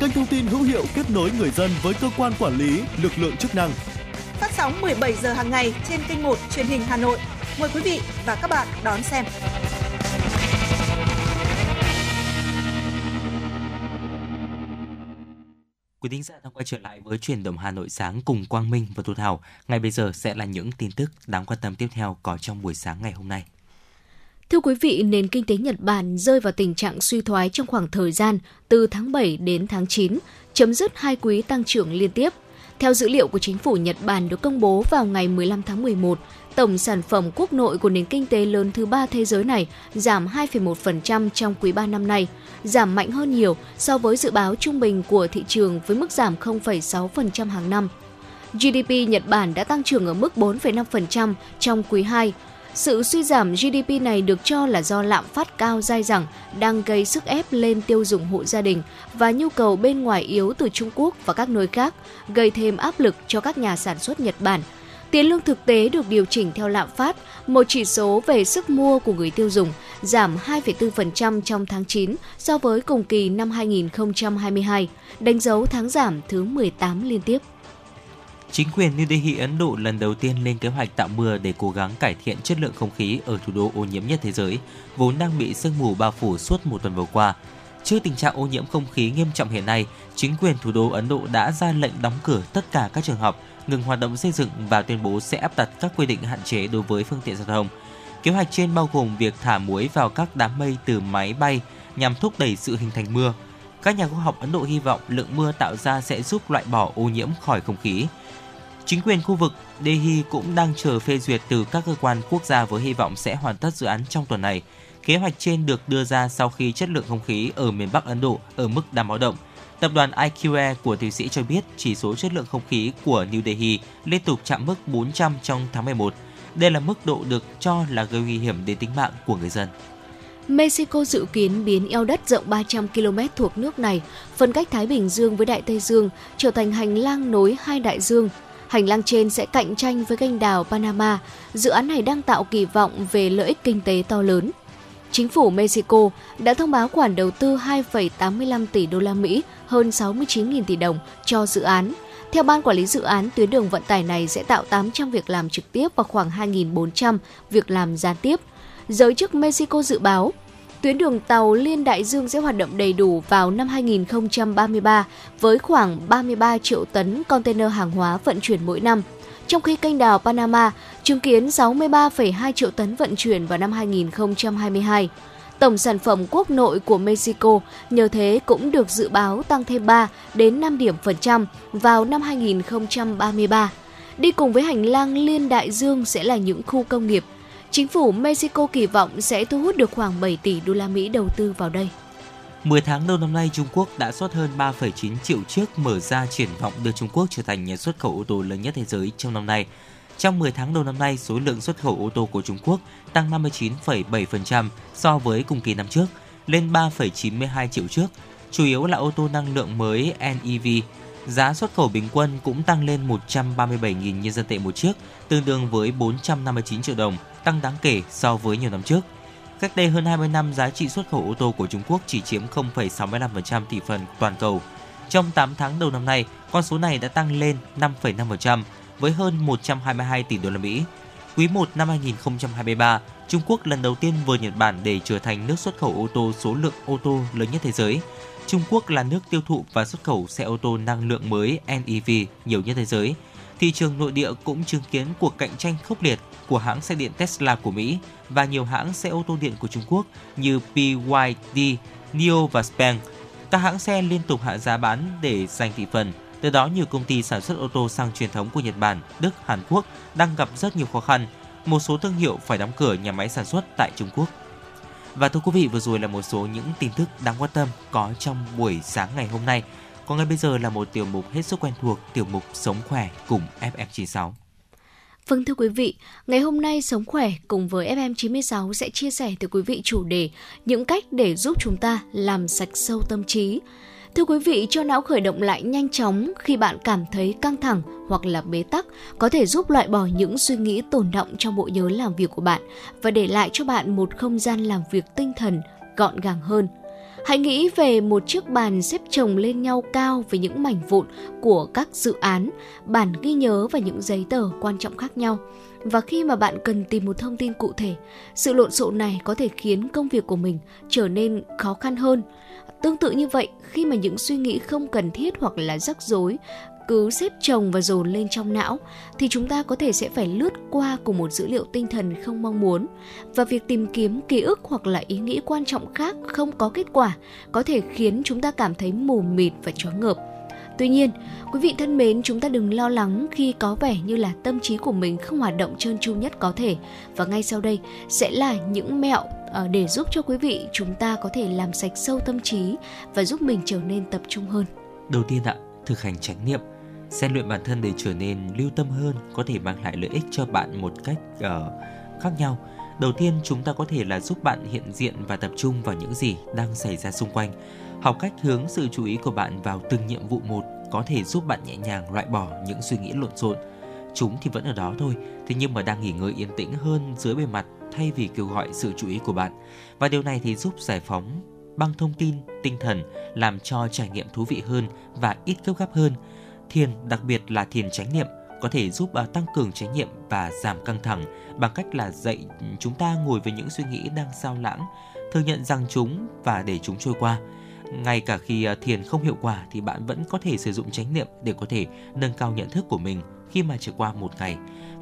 kênh thông tin hữu hiệu kết nối người dân với cơ quan quản lý, lực lượng chức năng. Phát sóng 17 giờ hàng ngày trên kênh 1 truyền hình Hà Nội. Mời quý vị và các bạn đón xem. Quý thính giả đang quay trở lại với chuyển động Hà Nội sáng cùng Quang Minh và Thu Thảo. Ngay bây giờ sẽ là những tin tức đáng quan tâm tiếp theo có trong buổi sáng ngày hôm nay. Thưa quý vị, nền kinh tế Nhật Bản rơi vào tình trạng suy thoái trong khoảng thời gian từ tháng 7 đến tháng 9, chấm dứt hai quý tăng trưởng liên tiếp. Theo dữ liệu của chính phủ Nhật Bản được công bố vào ngày 15 tháng 11, tổng sản phẩm quốc nội của nền kinh tế lớn thứ ba thế giới này giảm 2,1% trong quý 3 năm nay, giảm mạnh hơn nhiều so với dự báo trung bình của thị trường với mức giảm 0,6% hàng năm. GDP Nhật Bản đã tăng trưởng ở mức 4,5% trong quý 2. Sự suy giảm GDP này được cho là do lạm phát cao dai dẳng đang gây sức ép lên tiêu dùng hộ gia đình và nhu cầu bên ngoài yếu từ Trung Quốc và các nơi khác, gây thêm áp lực cho các nhà sản xuất Nhật Bản. Tiền lương thực tế được điều chỉnh theo lạm phát, một chỉ số về sức mua của người tiêu dùng, giảm 2,4% trong tháng 9 so với cùng kỳ năm 2022, đánh dấu tháng giảm thứ 18 liên tiếp. Chính quyền New Delhi, Ấn Độ lần đầu tiên lên kế hoạch tạo mưa để cố gắng cải thiện chất lượng không khí ở thủ đô ô nhiễm nhất thế giới, vốn đang bị sương mù bao phủ suốt một tuần vừa qua. Trước tình trạng ô nhiễm không khí nghiêm trọng hiện nay, chính quyền thủ đô Ấn Độ đã ra lệnh đóng cửa tất cả các trường học, ngừng hoạt động xây dựng và tuyên bố sẽ áp đặt các quy định hạn chế đối với phương tiện giao thông. Kế hoạch trên bao gồm việc thả muối vào các đám mây từ máy bay nhằm thúc đẩy sự hình thành mưa. Các nhà khoa học Ấn Độ hy vọng lượng mưa tạo ra sẽ giúp loại bỏ ô nhiễm khỏi không khí. Chính quyền khu vực Delhi cũng đang chờ phê duyệt từ các cơ quan quốc gia với hy vọng sẽ hoàn tất dự án trong tuần này. Kế hoạch trên được đưa ra sau khi chất lượng không khí ở miền Bắc Ấn Độ ở mức đáng báo động. Tập đoàn IQE của Thụy Sĩ cho biết chỉ số chất lượng không khí của New Delhi liên tục chạm mức 400 trong tháng 11. Đây là mức độ được cho là gây nguy hiểm đến tính mạng của người dân. Mexico dự kiến biến eo đất rộng 300 km thuộc nước này, phân cách Thái Bình Dương với Đại Tây Dương, trở thành hành lang nối hai đại dương. Hành lang trên sẽ cạnh tranh với kênh đào Panama. Dự án này đang tạo kỳ vọng về lợi ích kinh tế to lớn. Chính phủ Mexico đã thông báo khoản đầu tư 2,85 tỷ đô la Mỹ, hơn 69.000 tỷ đồng cho dự án. Theo ban quản lý dự án, tuyến đường vận tải này sẽ tạo 800 việc làm trực tiếp và khoảng 2.400 việc làm gián tiếp. Giới chức Mexico dự báo, tuyến đường tàu liên đại dương sẽ hoạt động đầy đủ vào năm 2033 với khoảng 33 triệu tấn container hàng hóa vận chuyển mỗi năm. Trong khi kênh đào Panama chứng kiến 63,2 triệu tấn vận chuyển vào năm 2022. Tổng sản phẩm quốc nội của Mexico nhờ thế cũng được dự báo tăng thêm 3 đến 5 điểm phần trăm vào năm 2033. Đi cùng với hành lang liên đại dương sẽ là những khu công nghiệp. Chính phủ Mexico kỳ vọng sẽ thu hút được khoảng 7 tỷ đô la Mỹ đầu tư vào đây. 10 tháng đầu năm nay, Trung Quốc đã xuất hơn 3,9 triệu chiếc mở ra triển vọng đưa Trung Quốc trở thành nhà xuất khẩu ô tô lớn nhất thế giới trong năm nay. Trong 10 tháng đầu năm nay, số lượng xuất khẩu ô tô của Trung Quốc tăng 59,7% so với cùng kỳ năm trước, lên 3,92 triệu chiếc, chủ yếu là ô tô năng lượng mới NEV. Giá xuất khẩu bình quân cũng tăng lên 137.000 nhân dân tệ một chiếc, tương đương với 459 triệu đồng, tăng đáng kể so với nhiều năm trước. Cách đây hơn 20 năm, giá trị xuất khẩu ô tô của Trung Quốc chỉ chiếm 0,65% thị phần toàn cầu. Trong 8 tháng đầu năm nay, con số này đã tăng lên 5,5% với hơn 122 tỷ đô la Mỹ. Quý 1 năm 2023, Trung Quốc lần đầu tiên vượt Nhật Bản để trở thành nước xuất khẩu ô tô số lượng ô tô lớn nhất thế giới. Trung Quốc là nước tiêu thụ và xuất khẩu xe ô tô năng lượng mới NEV nhiều nhất thế giới. Thị trường nội địa cũng chứng kiến cuộc cạnh tranh khốc liệt của hãng xe điện Tesla của Mỹ và nhiều hãng xe ô tô điện của Trung Quốc như BYD, NIO và Spang. Các hãng xe liên tục hạ giá bán để giành thị phần. Từ đó, nhiều công ty sản xuất ô tô sang truyền thống của Nhật Bản, Đức, Hàn Quốc đang gặp rất nhiều khó khăn. Một số thương hiệu phải đóng cửa nhà máy sản xuất tại Trung Quốc. Và thưa quý vị, vừa rồi là một số những tin tức đáng quan tâm có trong buổi sáng ngày hôm nay. Còn ngay bây giờ là một tiểu mục hết sức quen thuộc, tiểu mục Sống khỏe cùng FM96. Vâng thưa quý vị, ngày hôm nay Sống Khỏe cùng với FM96 sẽ chia sẻ tới quý vị chủ đề những cách để giúp chúng ta làm sạch sâu tâm trí. Thưa quý vị, cho não khởi động lại nhanh chóng khi bạn cảm thấy căng thẳng hoặc là bế tắc có thể giúp loại bỏ những suy nghĩ tồn động trong bộ nhớ làm việc của bạn và để lại cho bạn một không gian làm việc tinh thần gọn gàng hơn. Hãy nghĩ về một chiếc bàn xếp chồng lên nhau cao với những mảnh vụn của các dự án, bản ghi nhớ và những giấy tờ quan trọng khác nhau. Và khi mà bạn cần tìm một thông tin cụ thể, sự lộn xộn này có thể khiến công việc của mình trở nên khó khăn hơn. Tương tự như vậy, khi mà những suy nghĩ không cần thiết hoặc là rắc rối cứ xếp chồng và dồn lên trong não thì chúng ta có thể sẽ phải lướt qua cùng một dữ liệu tinh thần không mong muốn và việc tìm kiếm ký ức hoặc là ý nghĩ quan trọng khác không có kết quả có thể khiến chúng ta cảm thấy mù mịt và choáng ngợp. Tuy nhiên, quý vị thân mến, chúng ta đừng lo lắng khi có vẻ như là tâm trí của mình không hoạt động trơn tru nhất có thể. Và ngay sau đây sẽ là những mẹo Ờ, để giúp cho quý vị chúng ta có thể làm sạch sâu tâm trí và giúp mình trở nên tập trung hơn. Đầu tiên ạ, thực hành chánh niệm Xen luyện bản thân để trở nên lưu tâm hơn có thể mang lại lợi ích cho bạn một cách uh, khác nhau. Đầu tiên, chúng ta có thể là giúp bạn hiện diện và tập trung vào những gì đang xảy ra xung quanh. Học cách hướng sự chú ý của bạn vào từng nhiệm vụ một có thể giúp bạn nhẹ nhàng loại bỏ những suy nghĩ lộn xộn. Chúng thì vẫn ở đó thôi, thế nhưng mà đang nghỉ ngơi yên tĩnh hơn dưới bề mặt thay vì kêu gọi sự chú ý của bạn. Và điều này thì giúp giải phóng băng thông tin, tinh thần, làm cho trải nghiệm thú vị hơn và ít gấp gáp hơn Thiền, đặc biệt là thiền chánh niệm, có thể giúp uh, tăng cường chánh niệm và giảm căng thẳng bằng cách là dạy chúng ta ngồi với những suy nghĩ đang sao lãng, thừa nhận rằng chúng và để chúng trôi qua. Ngay cả khi uh, thiền không hiệu quả thì bạn vẫn có thể sử dụng chánh niệm để có thể nâng cao nhận thức của mình khi mà trải qua một ngày.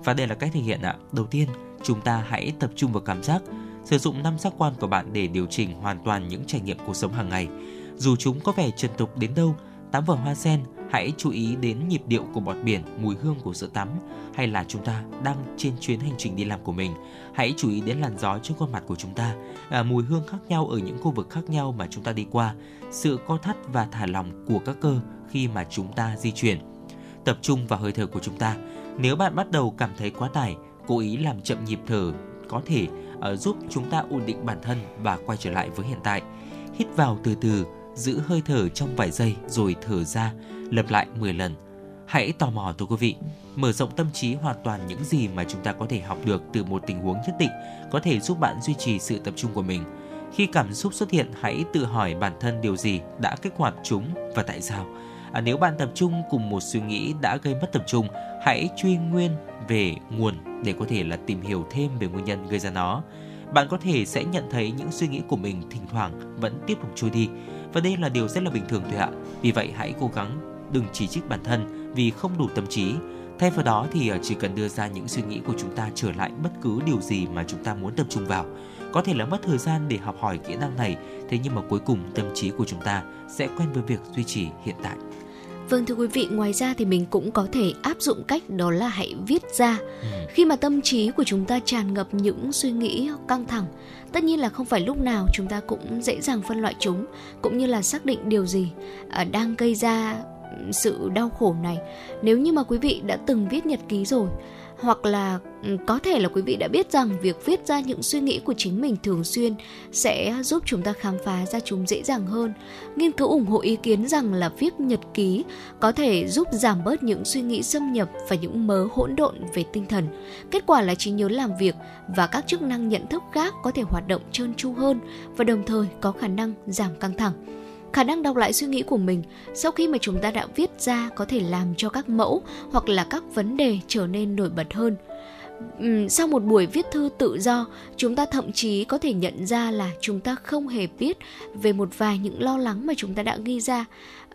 Và đây là cách thể hiện ạ. Đầu tiên, chúng ta hãy tập trung vào cảm giác, sử dụng năm giác quan của bạn để điều chỉnh hoàn toàn những trải nghiệm cuộc sống hàng ngày. Dù chúng có vẻ trần tục đến đâu, tắm vào hoa sen, hãy chú ý đến nhịp điệu của bọt biển, mùi hương của sữa tắm hay là chúng ta đang trên chuyến hành trình đi làm của mình. Hãy chú ý đến làn gió trên khuôn mặt của chúng ta, à, mùi hương khác nhau ở những khu vực khác nhau mà chúng ta đi qua, sự co thắt và thả lỏng của các cơ khi mà chúng ta di chuyển. Tập trung vào hơi thở của chúng ta. Nếu bạn bắt đầu cảm thấy quá tải, cố ý làm chậm nhịp thở có thể uh, giúp chúng ta ổn định bản thân và quay trở lại với hiện tại. Hít vào từ từ, giữ hơi thở trong vài giây rồi thở ra, lặp lại 10 lần. Hãy tò mò thưa quý vị, mở rộng tâm trí hoàn toàn những gì mà chúng ta có thể học được từ một tình huống nhất định có thể giúp bạn duy trì sự tập trung của mình. Khi cảm xúc xuất hiện, hãy tự hỏi bản thân điều gì đã kích hoạt chúng và tại sao. À, nếu bạn tập trung cùng một suy nghĩ đã gây mất tập trung, hãy truy nguyên về nguồn để có thể là tìm hiểu thêm về nguyên nhân gây ra nó. Bạn có thể sẽ nhận thấy những suy nghĩ của mình thỉnh thoảng vẫn tiếp tục trôi đi và đây là điều rất là bình thường thôi ạ. Vì vậy hãy cố gắng đừng chỉ trích bản thân vì không đủ tâm trí. Thay vào đó thì à, chỉ cần đưa ra những suy nghĩ của chúng ta trở lại bất cứ điều gì mà chúng ta muốn tập trung vào. Có thể là mất thời gian để học hỏi kỹ năng này, thế nhưng mà cuối cùng tâm trí của chúng ta sẽ quen với việc duy trì hiện tại. Vâng thưa quý vị, ngoài ra thì mình cũng có thể áp dụng cách đó là hãy viết ra. Ừ. Khi mà tâm trí của chúng ta tràn ngập những suy nghĩ căng thẳng, tất nhiên là không phải lúc nào chúng ta cũng dễ dàng phân loại chúng, cũng như là xác định điều gì à, đang gây ra sự đau khổ này. Nếu như mà quý vị đã từng viết nhật ký rồi hoặc là ừ, có thể là quý vị đã biết rằng việc viết ra những suy nghĩ của chính mình thường xuyên sẽ giúp chúng ta khám phá ra chúng dễ dàng hơn. Nghiên cứu ủng hộ ý kiến rằng là viết nhật ký có thể giúp giảm bớt những suy nghĩ xâm nhập và những mớ hỗn độn về tinh thần. Kết quả là trí nhớ làm việc và các chức năng nhận thức khác có thể hoạt động trơn tru hơn và đồng thời có khả năng giảm căng thẳng khả năng đọc lại suy nghĩ của mình sau khi mà chúng ta đã viết ra có thể làm cho các mẫu hoặc là các vấn đề trở nên nổi bật hơn. Sau một buổi viết thư tự do chúng ta thậm chí có thể nhận ra là chúng ta không hề biết về một vài những lo lắng mà chúng ta đã ghi ra.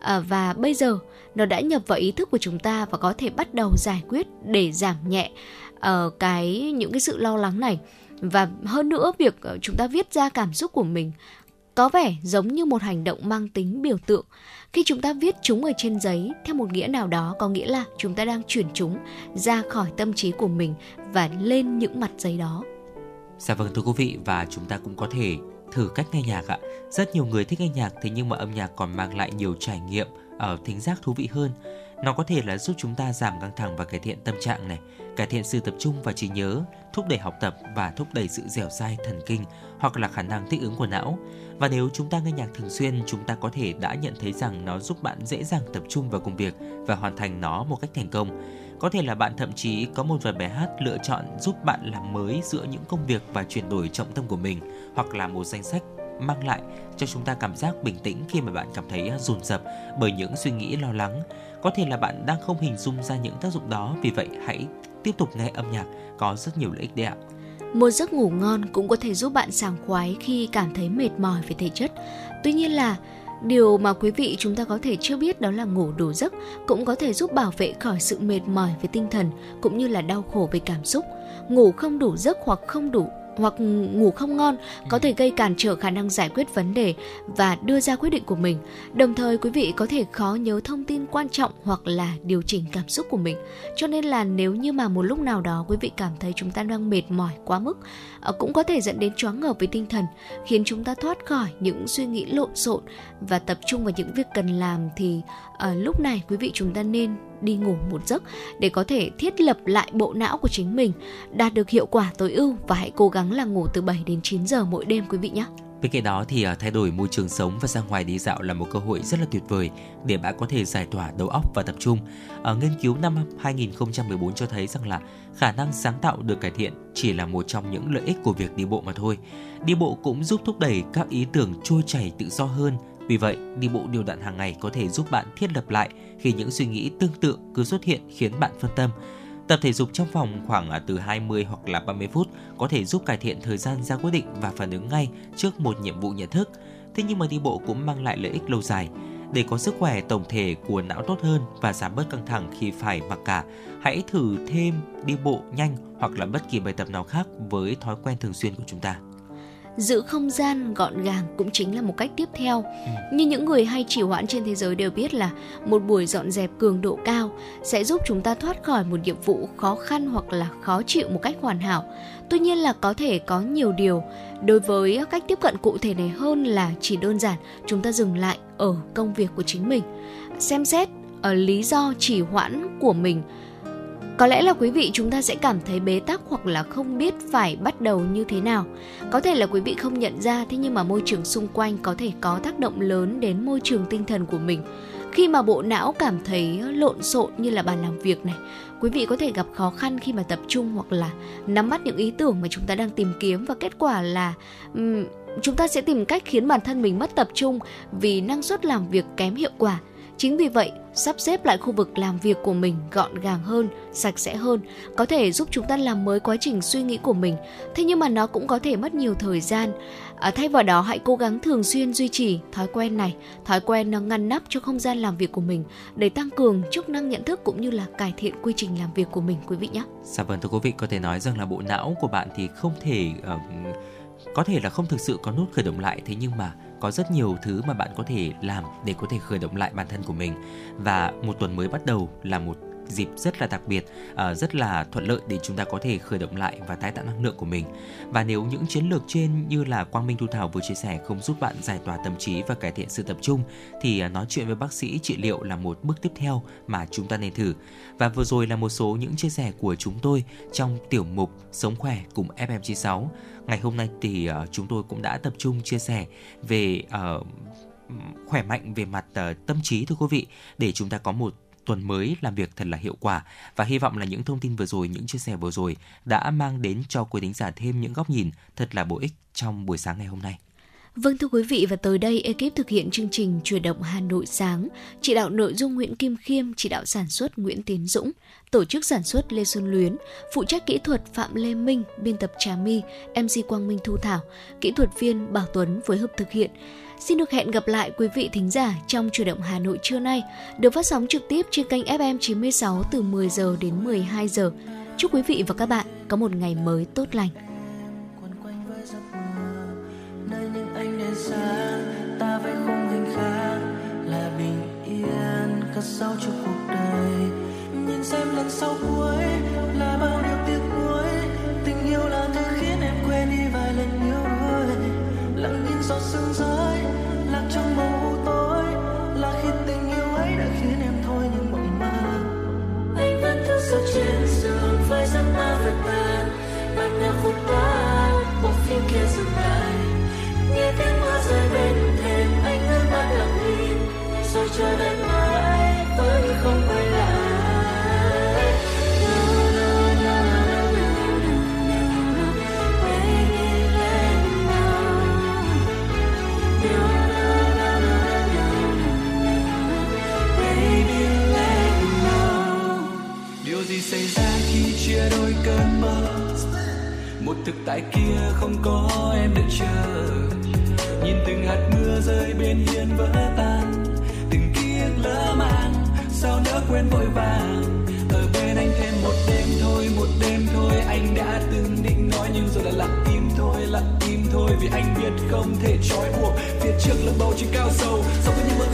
À, và bây giờ nó đã nhập vào ý thức của chúng ta và có thể bắt đầu giải quyết để giảm nhẹ uh, cái những cái sự lo lắng này. Và hơn nữa việc ờ, chúng ta viết ra cảm xúc của mình có vẻ giống như một hành động mang tính biểu tượng. Khi chúng ta viết chúng ở trên giấy, theo một nghĩa nào đó có nghĩa là chúng ta đang chuyển chúng ra khỏi tâm trí của mình và lên những mặt giấy đó. Dạ vâng thưa quý vị và chúng ta cũng có thể thử cách nghe nhạc ạ. Rất nhiều người thích nghe nhạc thế nhưng mà âm nhạc còn mang lại nhiều trải nghiệm ở thính giác thú vị hơn. Nó có thể là giúp chúng ta giảm căng thẳng và cải thiện tâm trạng này, cải thiện sự tập trung và trí nhớ, thúc đẩy học tập và thúc đẩy sự dẻo dai thần kinh hoặc là khả năng thích ứng của não. Và nếu chúng ta nghe nhạc thường xuyên, chúng ta có thể đã nhận thấy rằng nó giúp bạn dễ dàng tập trung vào công việc và hoàn thành nó một cách thành công. Có thể là bạn thậm chí có một vài bài hát lựa chọn giúp bạn làm mới giữa những công việc và chuyển đổi trọng tâm của mình, hoặc là một danh sách mang lại cho chúng ta cảm giác bình tĩnh khi mà bạn cảm thấy rùn rập bởi những suy nghĩ lo lắng. Có thể là bạn đang không hình dung ra những tác dụng đó, vì vậy hãy tiếp tục nghe âm nhạc có rất nhiều lợi ích đấy ạ. Một giấc ngủ ngon cũng có thể giúp bạn sảng khoái khi cảm thấy mệt mỏi về thể chất. Tuy nhiên là, Điều mà quý vị chúng ta có thể chưa biết đó là ngủ đủ giấc cũng có thể giúp bảo vệ khỏi sự mệt mỏi về tinh thần cũng như là đau khổ về cảm xúc. Ngủ không đủ giấc hoặc không đủ hoặc ngủ không ngon có thể gây cản trở khả năng giải quyết vấn đề và đưa ra quyết định của mình. Đồng thời quý vị có thể khó nhớ thông tin quan trọng hoặc là điều chỉnh cảm xúc của mình. Cho nên là nếu như mà một lúc nào đó quý vị cảm thấy chúng ta đang mệt mỏi quá mức ờ, cũng có thể dẫn đến choáng ngợp với tinh thần, khiến chúng ta thoát khỏi những suy nghĩ lộn xộn và tập trung vào những việc cần làm thì ở lúc này quý vị chúng ta nên đi ngủ một giấc để có thể thiết lập lại bộ não của chính mình, đạt được hiệu quả tối ưu và hãy cố gắng là ngủ từ 7 đến 9 giờ mỗi đêm quý vị nhé. Bên cạnh đó thì à, thay đổi môi trường sống và ra ngoài đi dạo là một cơ hội rất là tuyệt vời để bạn có thể giải tỏa đầu óc và tập trung. Ở nghiên cứu năm 2014 cho thấy rằng là khả năng sáng tạo được cải thiện chỉ là một trong những lợi ích của việc đi bộ mà thôi. Đi bộ cũng giúp thúc đẩy các ý tưởng trôi chảy tự do hơn vì vậy, đi bộ đều đặn hàng ngày có thể giúp bạn thiết lập lại khi những suy nghĩ tương tự cứ xuất hiện khiến bạn phân tâm. Tập thể dục trong phòng khoảng à, từ 20 hoặc là 30 phút có thể giúp cải thiện thời gian ra quyết định và phản ứng ngay trước một nhiệm vụ nhận thức. Thế nhưng mà đi bộ cũng mang lại lợi ích lâu dài. Để có sức khỏe tổng thể của não tốt hơn và giảm bớt căng thẳng khi phải mặc cả, hãy thử thêm đi bộ nhanh hoặc là bất kỳ bài tập nào khác với thói quen thường xuyên của chúng ta giữ không gian gọn gàng cũng chính là một cách tiếp theo. Ừ. Như những người hay trì hoãn trên thế giới đều biết là một buổi dọn dẹp cường độ cao sẽ giúp chúng ta thoát khỏi một nhiệm vụ khó khăn hoặc là khó chịu một cách hoàn hảo. Tuy nhiên là có thể có nhiều điều đối với cách tiếp cận cụ thể này hơn là chỉ đơn giản chúng ta dừng lại ở công việc của chính mình. Xem xét ở lý do trì hoãn của mình có lẽ là quý vị chúng ta sẽ cảm thấy bế tắc hoặc là không biết phải bắt đầu như thế nào. Có thể là quý vị không nhận ra thế nhưng mà môi trường xung quanh có thể có tác động lớn đến môi trường tinh thần của mình. Khi mà bộ não cảm thấy lộn xộn như là bàn làm việc này, quý vị có thể gặp khó khăn khi mà tập trung hoặc là nắm bắt những ý tưởng mà chúng ta đang tìm kiếm và kết quả là um, chúng ta sẽ tìm cách khiến bản thân mình mất tập trung vì năng suất làm việc kém hiệu quả Chính vì vậy, sắp xếp lại khu vực làm việc của mình gọn gàng hơn, sạch sẽ hơn có thể giúp chúng ta làm mới quá trình suy nghĩ của mình. Thế nhưng mà nó cũng có thể mất nhiều thời gian. À, thay vào đó hãy cố gắng thường xuyên duy trì thói quen này, thói quen nó ngăn nắp cho không gian làm việc của mình để tăng cường chức năng nhận thức cũng như là cải thiện quy trình làm việc của mình quý vị nhé. Dạ vâng thưa quý vị có thể nói rằng là bộ não của bạn thì không thể uh, có thể là không thực sự có nút khởi động lại thế nhưng mà có rất nhiều thứ mà bạn có thể làm để có thể khởi động lại bản thân của mình và một tuần mới bắt đầu là một dịp rất là đặc biệt, ờ, rất là thuận lợi để chúng ta có thể khởi động lại và tái tạo năng lượng của mình. Và nếu những chiến lược trên như là Quang Minh Thu Thảo vừa chia sẻ không giúp bạn giải tỏa tâm trí và cải thiện sự tập trung thì ờ, nói chuyện với bác sĩ trị liệu là một bước tiếp theo mà chúng ta nên thử. Và vừa rồi là một số những chia sẻ của chúng tôi trong tiểu mục Sống khỏe cùng FM96. Ngày hôm nay thì uh, chúng tôi cũng đã tập trung chia sẻ về uh, khỏe mạnh về mặt uh, tâm trí thưa quý vị để chúng ta có một tuần mới làm việc thật là hiệu quả và hy vọng là những thông tin vừa rồi, những chia sẻ vừa rồi đã mang đến cho quý thính giả thêm những góc nhìn thật là bổ ích trong buổi sáng ngày hôm nay. Vâng thưa quý vị và tới đây ekip thực hiện chương trình Chuyển động Hà Nội sáng, chỉ đạo nội dung Nguyễn Kim Khiêm, chỉ đạo sản xuất Nguyễn Tiến Dũng, tổ chức sản xuất Lê Xuân Luyến, phụ trách kỹ thuật Phạm Lê Minh, biên tập Trà My, MC Quang Minh Thu Thảo, kỹ thuật viên Bảo Tuấn phối hợp thực hiện. Xin được hẹn gặp lại quý vị thính giả trong Chuyển động Hà Nội trưa nay, được phát sóng trực tiếp trên kênh FM 96 từ 10 giờ đến 12 giờ. Chúc quý vị và các bạn có một ngày mới tốt lành. Ta với khung hình khác là bình yên, cất sau cho cuộc đời. Nhìn xem lần sau cuối là bao điều tiếc nuối. Tình yêu là thứ khiến em quên đi vài lần yêu đuối lặng nhìn giọt sương rơi, lạc trong màu tối. Là khi tình yêu ấy đã khiến em thôi những mộng mơ. Anh vẫn thức giấc trên giường với giấc mơ vượt tan bạn nhạc vụt qua bộ phim kia dừng lại tiếng mưa rơi bên thềm, anh mắt lặng rồi chờ đợi mãi vẫn không quay xảy ra khi chia đôi cơn mơ? Một thực tại kia không có em đợi chờ nhìn từng hạt mưa rơi bên hiên vỡ tan, từng ký ức lỡ màng sao nỡ quên vội vàng. Ở bên anh thêm một đêm thôi, một đêm thôi, anh đã từng định nói nhưng rồi đã lặng im thôi, lặng im thôi. Vì anh biết không thể trói buộc phía trước lưng bầu trời cao sâu. Sau với những mơ